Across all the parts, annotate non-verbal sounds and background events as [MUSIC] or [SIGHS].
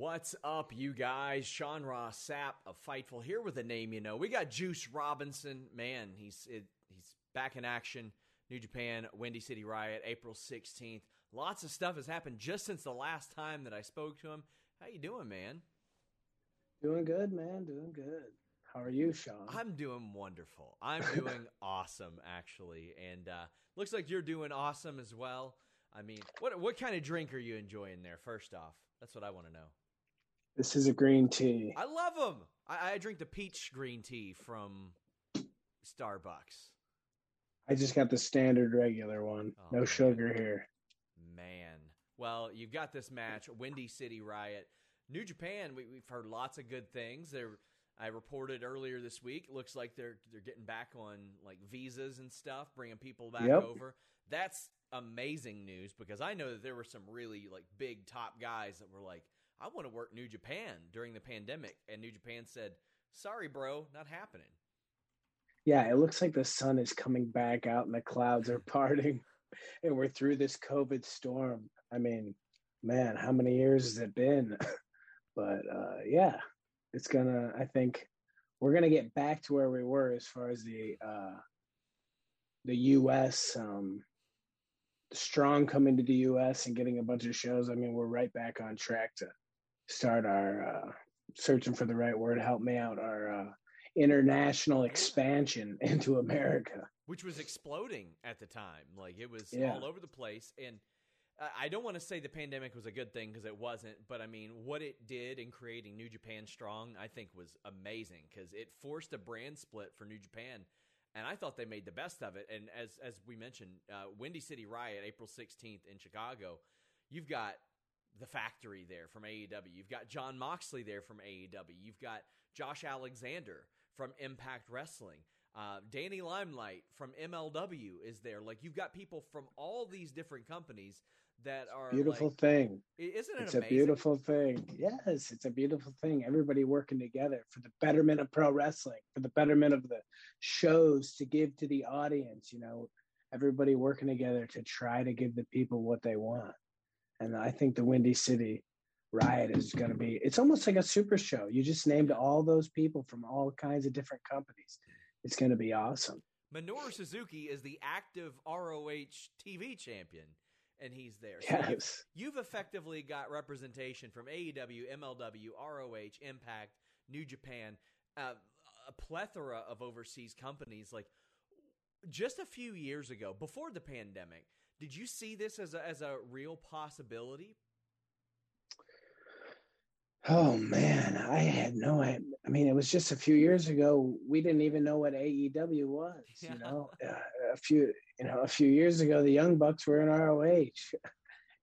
What's up, you guys? Sean Ross Sapp of Fightful here with a name you know. We got Juice Robinson. Man, he's it, he's back in action. New Japan, Windy City Riot, April 16th. Lots of stuff has happened just since the last time that I spoke to him. How you doing, man? Doing good, man. Doing good. How are you, Sean? I'm doing wonderful. I'm doing [LAUGHS] awesome, actually, and uh, looks like you're doing awesome as well. I mean, what what kind of drink are you enjoying there? First off, that's what I want to know. This is a green tea. I love them. I, I drink the peach green tea from Starbucks. I just got the standard regular one. Oh, no man. sugar here. Man. Well, you've got this match, Windy City Riot. New Japan, we, we've heard lots of good things. They're, I reported earlier this week. Looks like they're they're getting back on like visas and stuff, bringing people back Yep. over. That's amazing news because I know that there were some really like big top guys that were like, I want to work New Japan during the pandemic, and New Japan said, "Sorry, bro, not happening." Yeah, it looks like the sun is coming back out and the clouds are [LAUGHS] parting and we're through this COVID storm. I mean, man, how many years has it been? [LAUGHS] but uh yeah, it's gonna I think we're gonna get back to where we were as far as the uh the US um strong coming to the US and getting a bunch of shows. I mean, we're right back on track to start our uh searching for the right word, help me out, our uh international expansion [LAUGHS] into America. which was exploding at the time. Like it was Yeah. all over the place. And I- don't want to say the pandemic was a good thing because it wasn't, but I mean, what it did in creating New Japan strong, I think was amazing because it forced a brand split for New Japan. And I thought they made the best of it. And as as we mentioned, uh, Windy City Riot, April sixteenth in Chicago, you've got the factory there from AEW. You've got Jon Moxley there from AEW. You've got Josh Alexander from Impact Wrestling. Uh, Danny Limelight from MLW is there. Like you've got people from all these different companies that are Beautiful like- thing. Isn't it It's amazing? a beautiful thing. Yes, it's a beautiful thing. Everybody working together for the betterment of pro wrestling, for the betterment of the shows to give to the audience, you know, everybody working together to try to give the people what they want. And I think the Windy City Riot is going to be, it's almost like a super show. You just named all those people from all kinds of different companies. It's going to be awesome. Minoru Suzuki is the active ROH TV champion, and he's there. So you- Yes. you've effectively got representation from AEW, MLW, ROH, Impact, New Japan, uh, a plethora of overseas companies. Like just a few years ago, before the pandemic, did you see this as a, as a real possibility? Oh man, I had no I, I mean it was just a few years ago we didn't even know what AEW was, Yeah. you know. Uh, a few you know, a few years ago the Young Bucks were in ROH. [LAUGHS]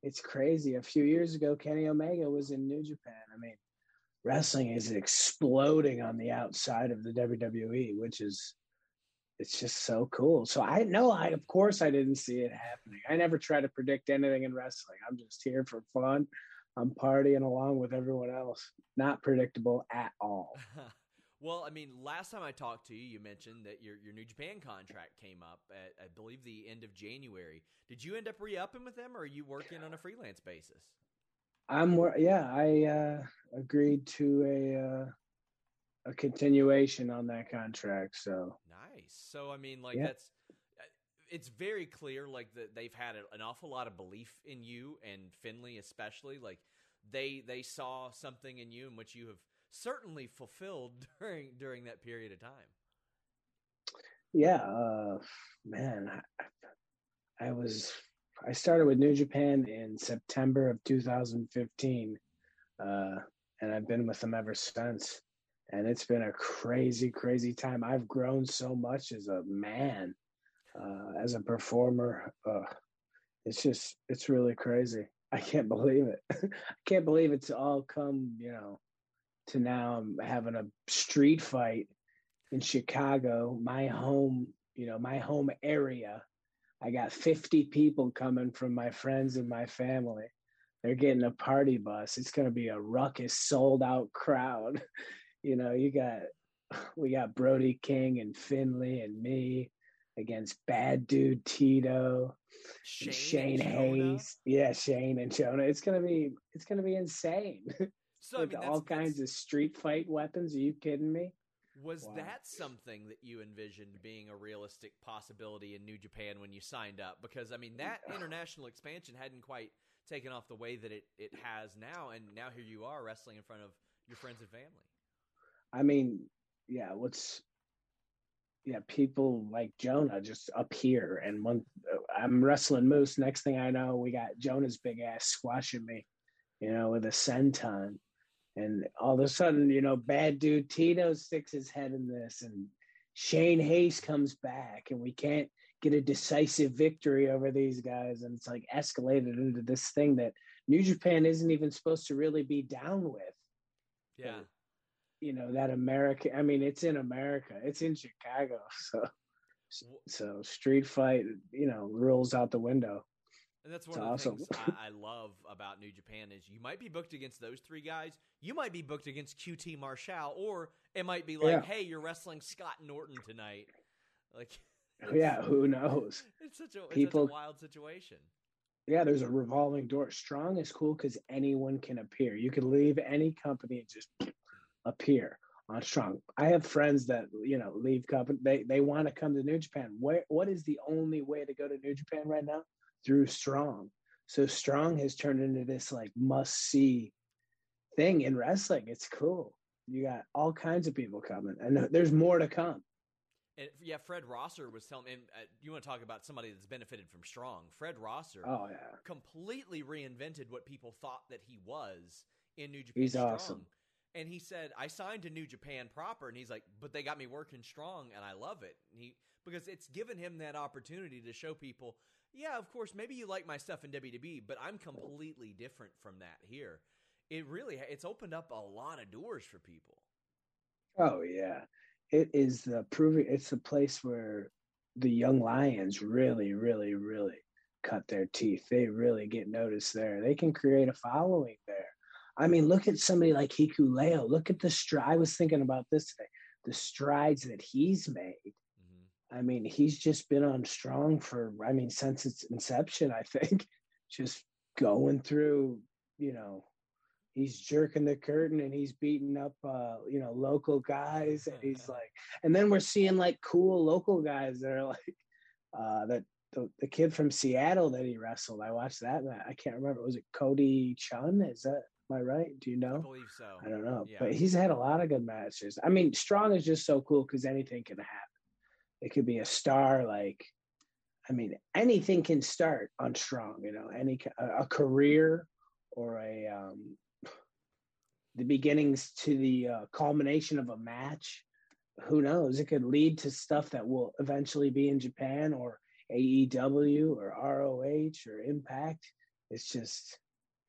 It's crazy. A few years ago Kenny Omega was in New Japan. I mean, wrestling is exploding on the outside of the WWE, which is it's just so cool. So I know I of course I didn't see it happening. I never try to predict anything in wrestling. I'm just here for fun. I'm partying along with everyone else. Not predictable at all. [LAUGHS] well, I mean, last time I talked to you, you mentioned that your your New Japan contract came up at I believe the end of January. Did you end up re-upping with them, or are you working on a freelance basis? I'm yeah, I uh, agreed to a uh, a continuation on that contract. So Nice. So I mean, like Yeah. that's uh, it's very clear like that they've had an awful lot of belief in you and Finlay especially. Like they they saw something in you in which you have certainly fulfilled [LAUGHS] during during that period of time. Yeah, uh, man, I, I was I started with New Japan in September of 2015, uh, and I've been with them ever since. And it's been a crazy, crazy time. I've grown so much as a man, uh, as a performer. Uh, it's just, it's really crazy. I can't believe it. [LAUGHS] I can't believe it's all come, you know, to now I'm having a street fight in Chicago, my home, you know, my home area. I got 50 people coming from my friends and my family. They're getting a party bus. It's going to be a ruckus, sold out crowd. [LAUGHS] you know, you got, [SIGHS] we got Brody King and Finlay and me against Bad Dude Tito, Shane, Shane Haste. Yeah, Shane and Jonah. It's gonna be it's gonna be insane. So With I mean, all kinds of street fight weapons. Are you kidding me? Was Wow. that something that you envisioned being a realistic possibility in New Japan when you signed up? Because I mean, that international expansion hadn't quite taken off the way that it, it has now, and now here you are wrestling in front of your friends and family. I mean, yeah, what's yeah, people like Jonah just appear and when I'm wrestling Moose, next thing I know, we got Jonah's big ass squashing me, you know, with a senton. And all of a sudden, you know, bad dude Tito sticks his head in this and Shane Haste comes back and we can't get a decisive victory over these guys. And it's like escalated into this thing that New Japan isn't even supposed to really be down with Yeah. You know that America. I mean, it's in America. It's in Chicago. [LAUGHS] So, so street fight, you know, rules out the window. And that's It's one of the awesome. things I, I love about New Japan is you might be booked against those three guys. You might be booked against QT Marshall, or it might be like, Yeah. hey, you're wrestling Scott Norton tonight. Like, [LAUGHS] Yeah, who knows? [LAUGHS] It's such a People- such a wild situation. Yeah, there's a revolving door. Strong is cool because anyone can appear. You can leave any company and just appear on Strong. I have friends that you know leave company. They they want to come to New Japan. Where what is the only way to go to New Japan right now? Through Strong. So Strong has turned into this like must see thing in wrestling. It's cool. You got all kinds of people coming, and there's more to come. And yeah, Fred Rosser was telling me. And, uh, you want to talk about somebody that's benefited from Strong? Fred Rosser Oh yeah, completely reinvented what people thought that he was in New Japan. He's Strong. awesome. And he said, "I signed to New Japan proper," and he's like, "But they got me working strong, and I love it." And he because it's given him that opportunity to show people, yeah, of course, maybe you like my stuff in WWE, but I'm completely different from that here. It really it's opened up a lot of doors for people. Oh yeah, it is the proving. It's the place where the young lions really, really, really cut their teeth. They really get noticed there. They can create a following there. I mean, look at somebody like Hikuleo. Look at the stride. I was thinking about this today. The strides that he's made. hmm I mean, he's just been on strong for. I mean, since its inception. I think [LAUGHS] just going through. You know, he's jerking the curtain and he's beating up uh you know local guys and he's like and then we're seeing like cool local guys that are [LAUGHS] like uh that the, the kid from seattle that he wrestled i watched that and i can't remember was it cody chhun is that am i right do you know? I believe so. i don't know Yeah. but he's had a lot of good matches i mean strong is just so cool because anything can happen it could be a star like i mean anything can start on strong you know any a, a career or a um the beginnings to the uh, culmination of a match. Who knows? It could lead to stuff that will eventually be in Japan or AEW or ROH or Impact. It's just,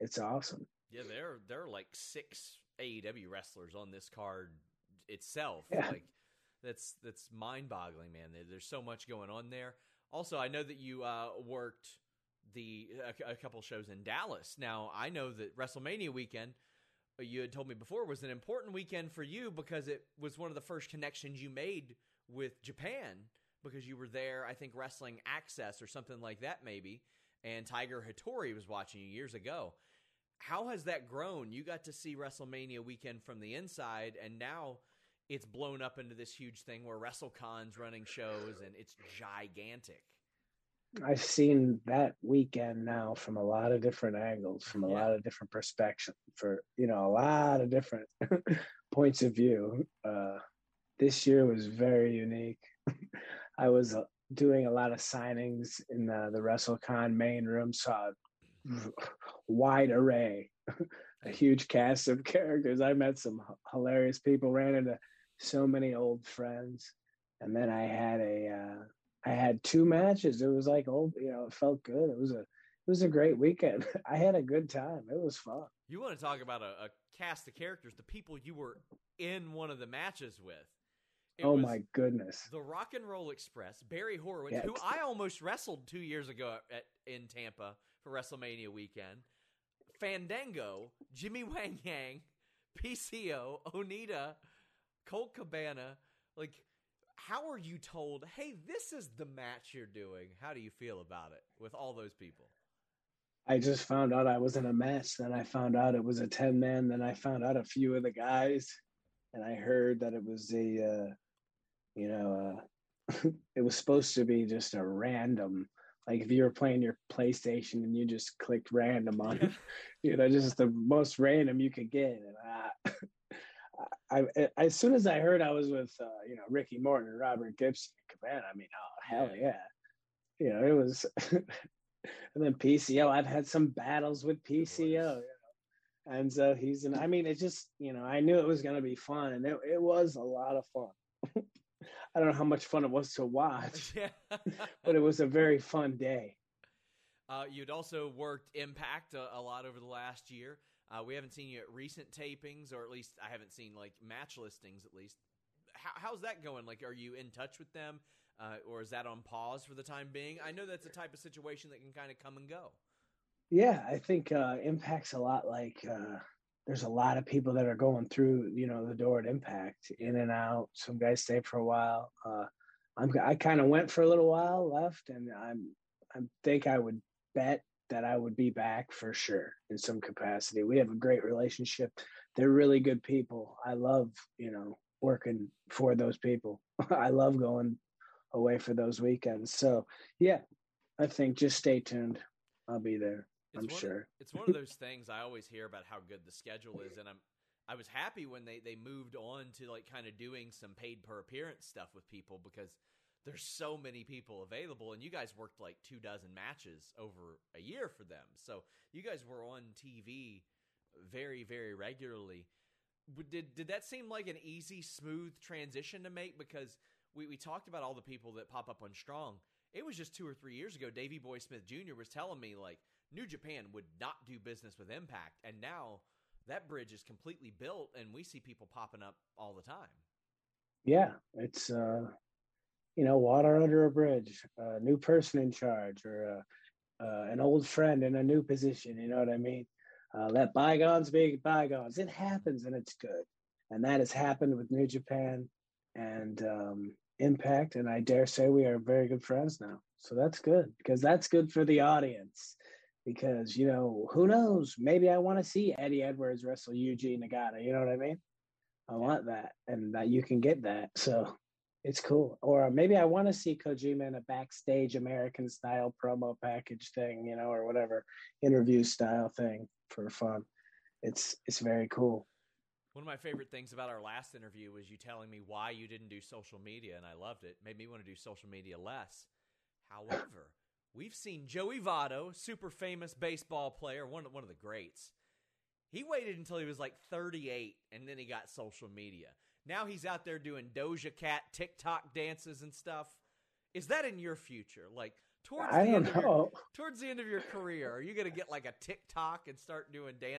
it's awesome. Yeah, there there are like six AEW wrestlers on this card itself. Yeah. Like that's that's mind boggling, man. There's so much going on there. Also, I know that you uh, worked the a, a couple shows in Dallas. Now, I know that WrestleMania weekend uh, you had told me before was an important weekend for you because it was one of the first connections you made with Japan because you were there. I think wrestling Access or something like that, maybe. And Tiger Hattori was watching you years ago how has that grown? You got to see WrestleMania weekend from the inside, and now it's blown up into this huge thing where WrestleCon's running shows, and it's gigantic. I've seen that weekend now from a lot of different angles, from a yeah. lot of different perspectives, for you know a lot of different [LAUGHS] points of view. Uh, this year was very unique. [LAUGHS] I was uh, doing a lot of signings in the, the WrestleCon main room, saw a wide array, [LAUGHS] a huge cast of characters. I met some hilarious people, ran into so many old friends, and then I had a uh, I had two matches. It was like old, you know, it felt good. It was a it was a great weekend. [LAUGHS] I had a good time. It was fun. You want to talk about a, a cast of characters, the people you were in one of the matches with. It oh my goodness! The Rock and Roll Express, Barry Horowitz, yeah. who I almost wrestled two years ago at, in Tampa for WrestleMania weekend. Fandango, Jimmy Wang Yang, PCO, Onita, Colt Cabana. Like, how are you told, hey, this is the match you're doing? How do you feel about it with all those people? I just found out I was in a match. Then I found out it was a 10 man. Then I found out a few of the guys. And I heard that it was a, uh, you know, uh, [LAUGHS] it was supposed to be just a random, like if you were playing your PlayStation and you just clicked random on it, [LAUGHS] you know, just the most random you could get. And I, [LAUGHS] I, I, as soon as I heard I was with uh, you know Ricky Morton and Robert Gibson and Cabana, I mean, oh hell yeah, you know it was. [LAUGHS] and then PCO, I've had some battles with PCO, you know, and so he's an. I mean, it just you know I knew it was gonna be fun, and it it was a lot of fun. I don't know how much fun it was to [LAUGHS] watch, yeah. [LAUGHS] but it was a very fun day. Uh, you'd also worked Impact a, a lot over the last year. Uh, we haven't seen you at recent tapings, or at least I haven't seen like match listings. At least, How, how's that going? Like, are you in touch with them, uh, or is that on pause for the time being? I know that's a type of situation that can kind of come and go. Yeah, I think uh, Impact's a lot like. There's a lot of people that are going through, you know, the door at Impact, in and out. Some guys stay for a while. Uh, I'm, I kind of went for a little while, left, and I'm, I think I would bet that I would be back for sure in some capacity. We have a great relationship. They're really good people. I love, you know, working for those people. [LAUGHS] I love going away for those weekends. So, yeah, I think just stay tuned. I'll be there. It's I'm sure. It's one of [LAUGHS] those things I always hear about how good the schedule is and I'm I was happy when they they moved on to like kind of doing some paid per appearance stuff with people because there's so many people available and you guys worked like two dozen matches over a year for them. So you guys were on tv very very regularly. Did did that seem like an easy smooth transition to make? Because we, we talked about all the people that pop up on strong. It was just two or three years ago Davey boy smith jr was telling me like new japan would not do business with impact and now that bridge is completely built and we see people popping up all the time yeah it's uh you know, water under a bridge, a new person in charge, or uh, uh, an old friend in a new position. You know what I mean? Uh, let bygones be bygones. It happens and it's good. And that has happened with New Japan and um, Impact. And I dare say we are very good friends now. So that's good because that's good for the audience. Because, you know, who knows? Maybe I want to see Eddie Edwards wrestle Yuji Nagata. You know what I mean? I want that. And that you can get that. So it's cool. Or maybe I want to see Kojima in a backstage American style promo package thing, you know, or whatever interview style thing for fun. It's it's very cool. One of my favorite things about our last interview was you telling me why you didn't do social media, and I loved it. Made me want to do social media less. However, we've seen Joey Votto, super famous baseball player, one one of the greats. He waited until he was like 38, and then he got social media. Now he's out there doing Doja Cat TikTok dances and stuff. Is that in your future? Like towards I the end know. Of your, towards the end of your career, are you going to get like a TikTok and start doing dance?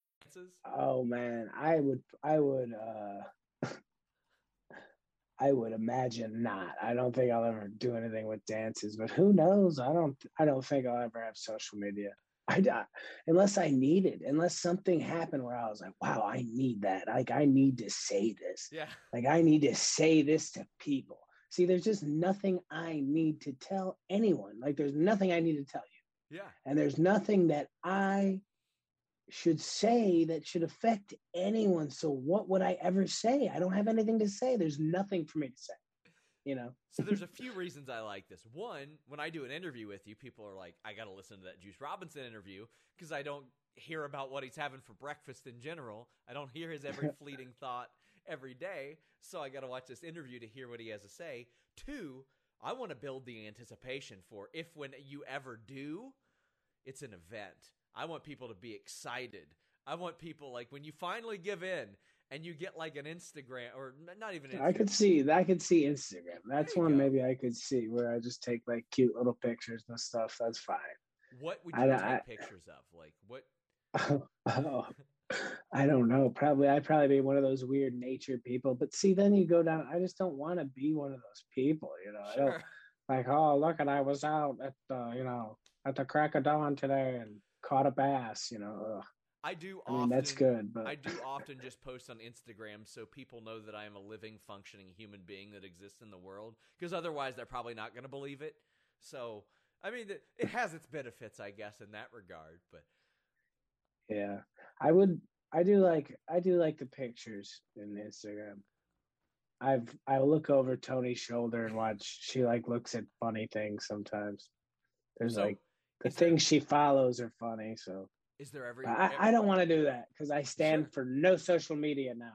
Oh man, I would I would uh [LAUGHS] I would imagine not. I don't think I'll ever do anything with dances, but who knows? I don't. I don't think I'll ever have social media. I unless I need it, unless something happened where I was like, "Wow, I need that." Like I need to say this. Yeah. Like I need to say this to people. See, there's just nothing I need to tell anyone. Like there's nothing I need to tell you. Yeah. And there's nothing that I should say that should affect anyone. So what would I ever say? I don't have anything to say. There's nothing for me to say. You know. so there's a few reasons I like this. One, when I do an interview with you, people are like, I got to listen to that Juice Robinson interview because I don't hear about what he's having for breakfast in general. I don't hear his every [LAUGHS] fleeting thought every day. So I got to watch this interview to hear what he has to say. Two, I want to build the anticipation for if when you ever do, it's an event. I want people to be excited. I want people like when you finally give in and you get like an Instagram or not even. Instagram. I could see that I could see Instagram. That's one go. maybe I could see where I just take like cute little pictures and stuff. That's fine. What would you I, take I, pictures of? Like what? [LAUGHS] Oh, I don't know. Probably I'd probably be one of those weird nature people. But see, then you go down. I just don't want to be one of those people. You know, sure. I don't like. Oh, look, and I was out at the you know at the crack of dawn today and caught a bass. You know. Ugh. I do. I mean, that's good, but I do [LAUGHS] often just post on Instagram so people know that I am a living, functioning human being that exists in the world. Because otherwise, they're probably not going to believe it. So, I mean, it has its benefits, I guess, in that regard. But yeah, I would. I do like. I do like the pictures in Instagram. I've I look over Toni's shoulder and watch. She like looks at funny things sometimes. There's so, like the things there, she follows are funny. So is there ever? I, I don't want to do that because I stand sure. for no social media now.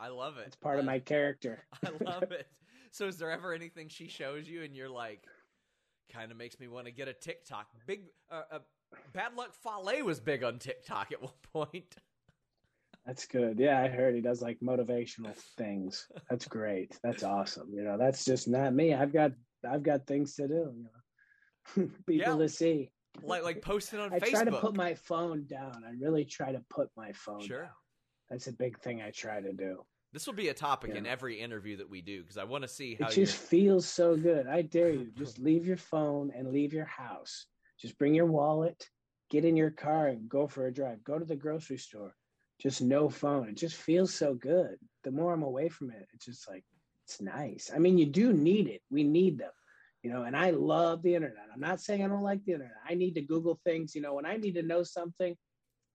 I love it. It's part I, of my character. [LAUGHS] I love it. So, is there ever anything she shows you and you're like, kind of makes me want to get a TikTok? Big, uh, uh, Bad Luck Fale was big on TikTok at one [LAUGHS] point. That's good. Yeah, I heard he does like motivational things. That's great. That's awesome. You know, that's just not me. I've got I've got things to do. You know, [LAUGHS] people yeah. to see like like posting on I Facebook. try to put my phone down. I really try to put my phone sure. down. That's a big thing I try to do. This will be a topic yeah. in every interview that we do because I want to see how it just feels so good. I dare you, [LAUGHS] just leave your phone and leave your house. Just bring your wallet, get in your car, and go for a drive. Go to the grocery store. Just no phone. It just feels so good. The more I'm away from it, it's just like it's nice. I mean, you do need it. We need them you know and i love the internet. I'm not saying i don't like the internet. I need to google things you know when i need to know something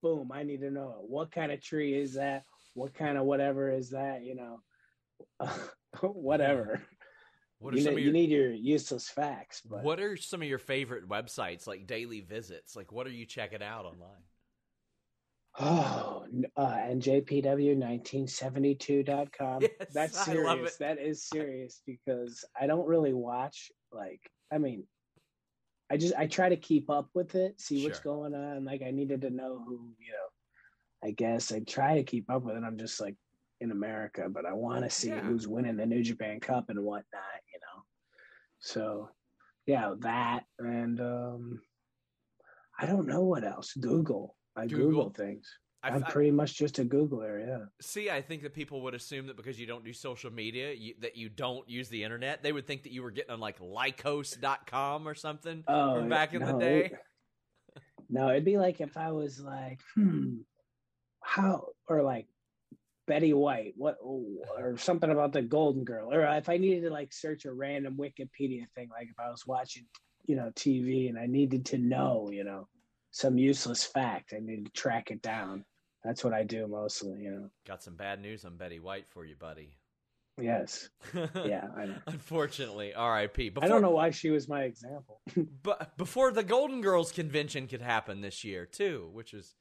boom i need to know what kind of tree is that? What kind of whatever is that you know? [LAUGHS] Whatever. What you, know, your, you, need your useless facts but. what are some of your favorite websites like daily visits? Like what are you checking out online Oh, uh, njpw1972.com. [LAUGHS] Yes, That's serious. That is [LAUGHS] serious because I don't really watch like, I mean, I just I try to keep up with it, see what's sure. going on. Like I needed to know who, you know. I guess I try to keep up with it. I'm just like in America, but I want to see yeah. who's winning the New Japan Cup and whatnot, you know. So, yeah, that and um I don't know what else. Google. I Google, Google things. I, am pretty much just a Googler, yeah. See, I think that people would assume that because you don't do social media, you, that you don't use the internet. They would think that you were getting on like lycos.com or something oh, from back in no, the day. It, [LAUGHS] no, it'd be like if I was like, hmm, how, or like Betty White, what, or something about the Golden Girl, or if I needed to like search a random Wikipedia thing, like if I was watching, you know, TV and I needed to know, you know, some useless fact, I need to track it down that's what I do mostly, you know. Got some bad news on Betty White for you, buddy. Yes. [LAUGHS] Yeah, I know. Unfortunately, R.I.P. Before, I don't know why she was my example. [LAUGHS] but before the Golden Girls convention could happen this year too, which is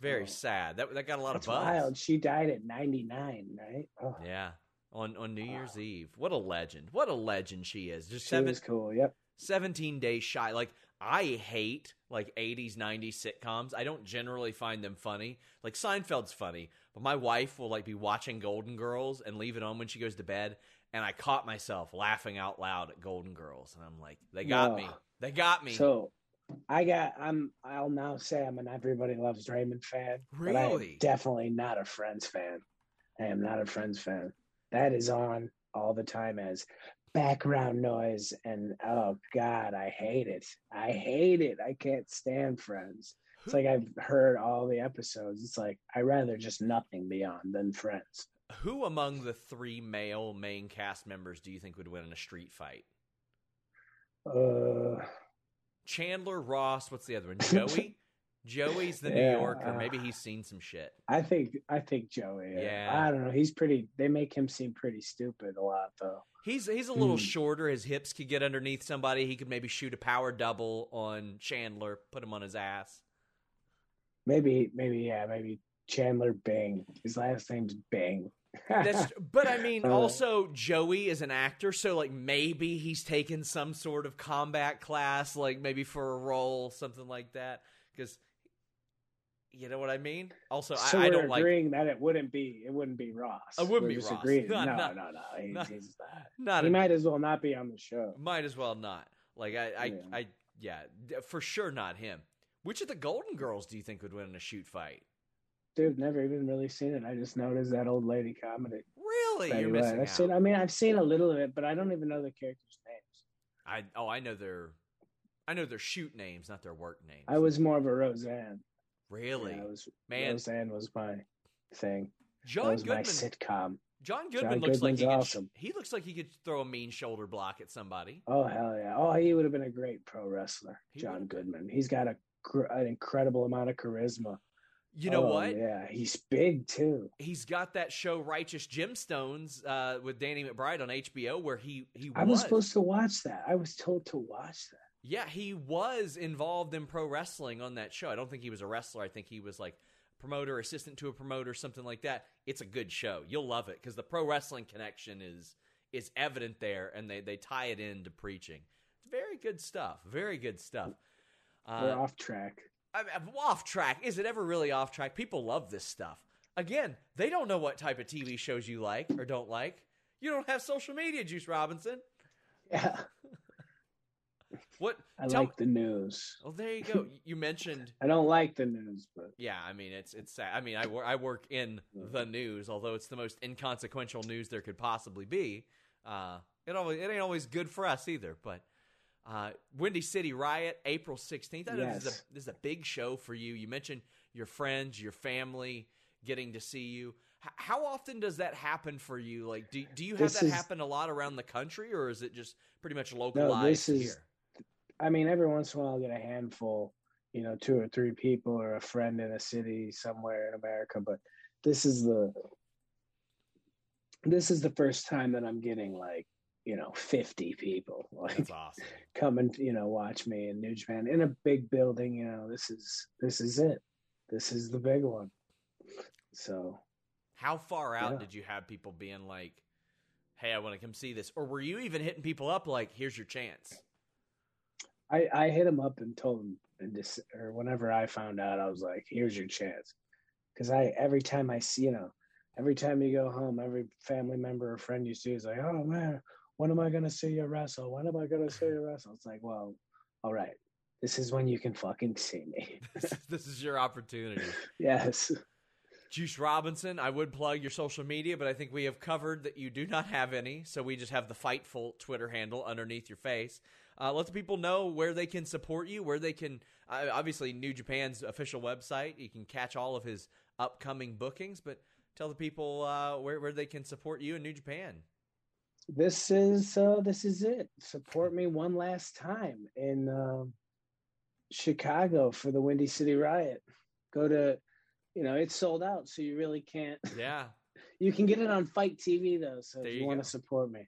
very oh. sad. That that got a lot That's of buzz. Wild. She died at 99, right? Oh. Yeah. On on New Year's Eve. What a legend. What a legend she is. Just she seven, cool. Yep. 17 days shy. Like I hate like 80s, 90s sitcoms. I don't generally find them funny. Like Seinfeld's funny, but my wife will like be watching Golden Girls and leave it on when she goes to bed. And I caught myself laughing out loud at Golden Girls, and I'm like, they got me. They got me. So I got. I'm. I'll now say I'm an Everybody Loves Raymond fan. Really? But I definitely not a Friends fan. I am not a Friends fan. That is on all the time as background noise and oh god i hate it i hate it i can't stand friends it's like i've heard all the episodes it's like i rather just nothing beyond than friends Who among the three male main cast members do you think would win in a street fight? uh Chandler, Ross, what's the other one? [LAUGHS] Joey? Joey's the New Yorker. uh, Maybe he's seen some shit. i think i think joey Yeah. i don't know he's pretty they make him seem pretty stupid a lot though He's he's a little Hmm. shorter. His hips could get underneath somebody. He could maybe shoot a power double on Chandler, put him on his ass. maybe maybe yeah maybe chandler bing his last name's bing That's, [LAUGHS] but I mean, Uh, also Joey is an actor, so like maybe he's taken some sort of combat class, like maybe for a role, something like that. Because you know what I mean. Also, so I, I don't like. agreeing that it wouldn't be it wouldn't be Ross. It wouldn't We're be Ross. agreeing. [LAUGHS] No, No, no. no, no. [LAUGHS] He's, No. he's not. Not he might as well not be on the show. Might as well not. Like I, I, Yeah. I, yeah, for sure not him. Which of the Golden Girls do you think would win in a shoot fight? Dude, never even really seen it. I just noticed that old lady comedy. Really, you're missing I've out. seen. I mean, I've seen a little of it, but I don't even know the characters' names. I oh, I know their, I know their shoot names, not their work names. I was more of a Roseanne. Really Yeah, was, Man. Roseanne was my thing. John that was Goodman. my sitcom. John Goodman John looks like Goodman's he could. awesome. He looks like he could throw a mean shoulder block at somebody. Oh hell yeah! Oh, he would have been a great pro wrestler, He John would've. Goodman. He's got a an incredible amount of charisma. You know Oh, what? Yeah, he's big too. He's got that show Righteous Gemstones uh, with Danny McBride on HBO, where he he I was supposed to watch that. I was told to watch that. Yeah, he was involved in pro wrestling on that show. I don't think he was a wrestler. I think he was like promoter, assistant to a promoter, something like that. It's a good show. You'll love it because the pro wrestling connection is is evident there, and they they tie it into preaching. It's very good stuff. Very good stuff. We're Uh, off track. I mean, off track. Is it ever really off track? People love this stuff. Again, they don't know what type of TV shows you like or don't like. You don't have social media, Juice Robinson. Yeah, What? I tell like the news. Well, there you go. You mentioned [LAUGHS] I don't like the news, but Yeah, I mean it's it's sad. I mean I, wor- I work in the news, although it's the most inconsequential news there could possibly be. Uh, it always it ain't always good for us either. But uh, Windy City Riot, April sixteenth. I know this is Yes. a this is a big show for you. You mentioned your friends, your family getting to see you. H- how often does that happen for you? Like, do do you have This that is- happen a lot around the country, or is it just pretty much localized this is- here? I mean, every once in a while I'll get a handful, you know, two or three people or a friend in a city somewhere in America. But this is the this is the first time that I'm getting like, you know, fifty people [LAUGHS] like That's awesome. come and you know watch me in New Japan in a big building. You know, this is this is it. This is the big one. So How far out Yeah. did you have people being like, "Hey, I want to come see this," or were you even hitting people up like, "Here's your chance"? I I hit him up and told him and just or whenever I found out, I was like, "Here's your chance," because I every time I see you know, every time you go home, every family member or friend you see is like, "Oh man, when am I gonna see you wrestle? When am I gonna see you wrestle?" It's like, well, all right, this is when you can fucking see me. [LAUGHS] this, this is your opportunity. [LAUGHS] yes, Juice Robinson, I would plug your social media, but I think we have covered that you do not have any, so we just have the Fightful Twitter handle underneath your face. Uh, let the people know where they can support you, where they can, uh, obviously, New Japan's official website. You can catch all of his upcoming bookings, but tell the people uh, where, where they can support you in New Japan. this is uh, this is it. Support me one last time in um Chicago for the Windy City Riot. Go to, you know, it's sold out, so you really can't. Yeah. [LAUGHS] You can get it on FITE TV though, so There if you you, want to support me.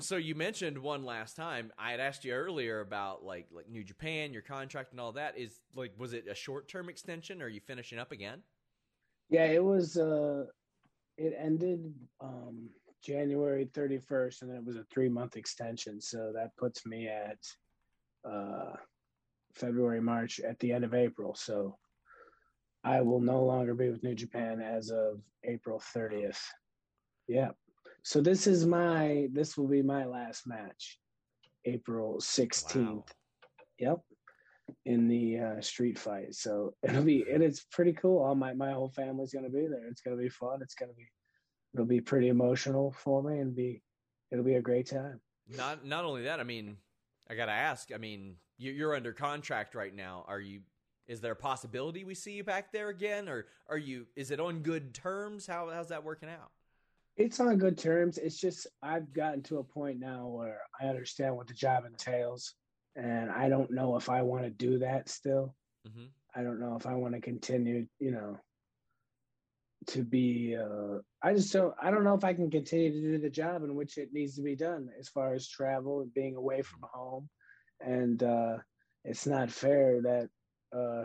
So you mentioned one last time. I had asked you earlier about like like New Japan, your contract, and all that. Is like was it a short term extension, or are you finishing up again? Yeah, it was. uh It ended um January thirty first, and then it was a three month extension. So that puts me at uh February, March, at the end of April. So I will no longer be with New Japan as of April thirtieth. Yeah. So this is my. This will be my last match, April sixteenth. Wow. Yep. In the uh, street fight. So it'll be and it's pretty cool. All my, my whole family's gonna be there. It's gonna be fun. It's gonna be it'll be pretty emotional for me and be it'll be a great time. Not not only that, I mean, I gotta ask. I mean, you're under contract right now. Are you? Is there a possibility we see you back there again, or are you? Is it on good terms? How how's that working out? It's on good terms. It's just I've gotten to a point now where I understand what the job entails, and I don't know if I want to do that still. Mm-hmm. I don't know if I want to continue, you know, to be. Uh, I just don't. I don't know if I can continue to do the job in which it needs to be done, as far as travel and being away from home, and uh, it's not fair that uh,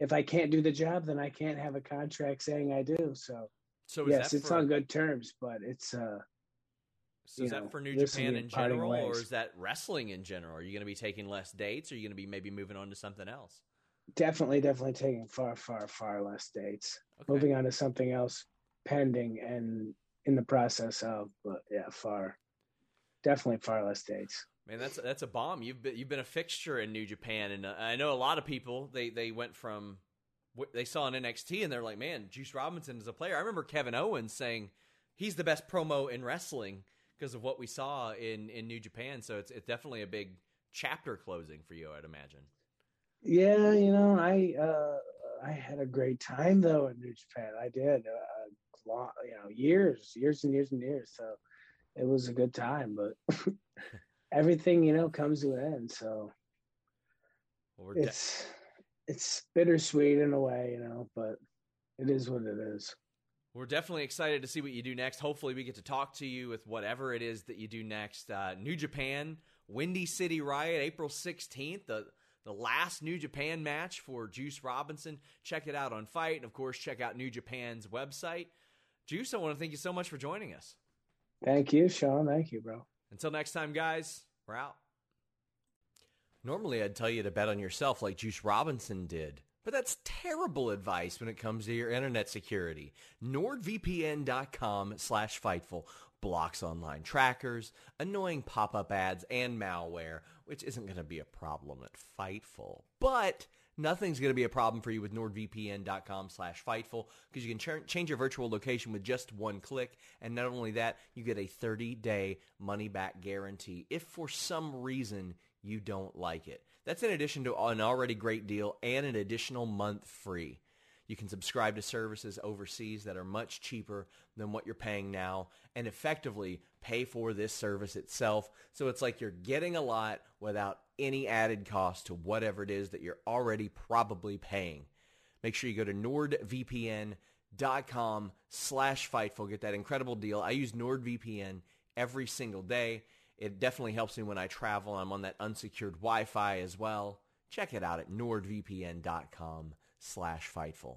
if I can't do the job, then I can't have a contract saying I do. So, so yes, it's on good terms, but it's. uh so is know, that for New Japan in general, or is that wrestling in general? Are you going to be taking less dates? Or are you going to be maybe moving on to something else? Definitely, definitely taking far, far, far less dates. Okay. Moving on to something else pending and in the process of, but yeah, far, definitely far less dates. Man, that's that's a bomb. You've been you've been a fixture in New Japan, and uh, I know a lot of people. They they went from they saw in NXT, and they're like, "Man, Juice Robinson is a player." I remember Kevin Owens saying he's the best promo in wrestling because of what we saw in in New Japan. So it's it's definitely a big chapter closing for you, I'd imagine. Yeah, you know, I uh, I had a great time though in New Japan. I did, a lot, you know, years, years and years and years. So it was a good time, but [LAUGHS] everything you know comes to an end. So well, it's de- it's bittersweet in a way, you know, but it is what it is. We're definitely excited to see what you do next. Hopefully, we get to talk to you with whatever it is that you do next. Uh, New Japan, Windy City Riot, April 16th, the, the last New Japan match for Juice Robinson. Check it out on FITE. And of course, check out New Japan's website. Juice, I want to thank you so much for joining us. Thank you, Sean. Thank you, bro. Until next time, guys, we're out. Normally, I'd tell you to bet on yourself like Juice Robinson did. But that's terrible advice when it comes to your internet security. NordVPN.com slash Fightful blocks online trackers, annoying pop-up ads, and malware, which isn't going to be a problem at Fightful. But nothing's going to be a problem for you with nordvpn.com slash fightful because you can ch- change your virtual location with just one click and not only that you get a 30-day money-back guarantee if for some reason you don't like it that's in addition to an already great deal and an additional month free. You can subscribe to services overseas that are much cheaper than what you're paying now and effectively pay for this service itself. So it's like you're getting a lot without any added cost to whatever it is that you're already probably paying. Make sure you go to nordvpn.com slash Fightful. Get that incredible deal. I use NordVPN every single day. It definitely helps me when I travel. I'm on that unsecured Wi-Fi as well. Check it out at nordvpn.com slash Fightful.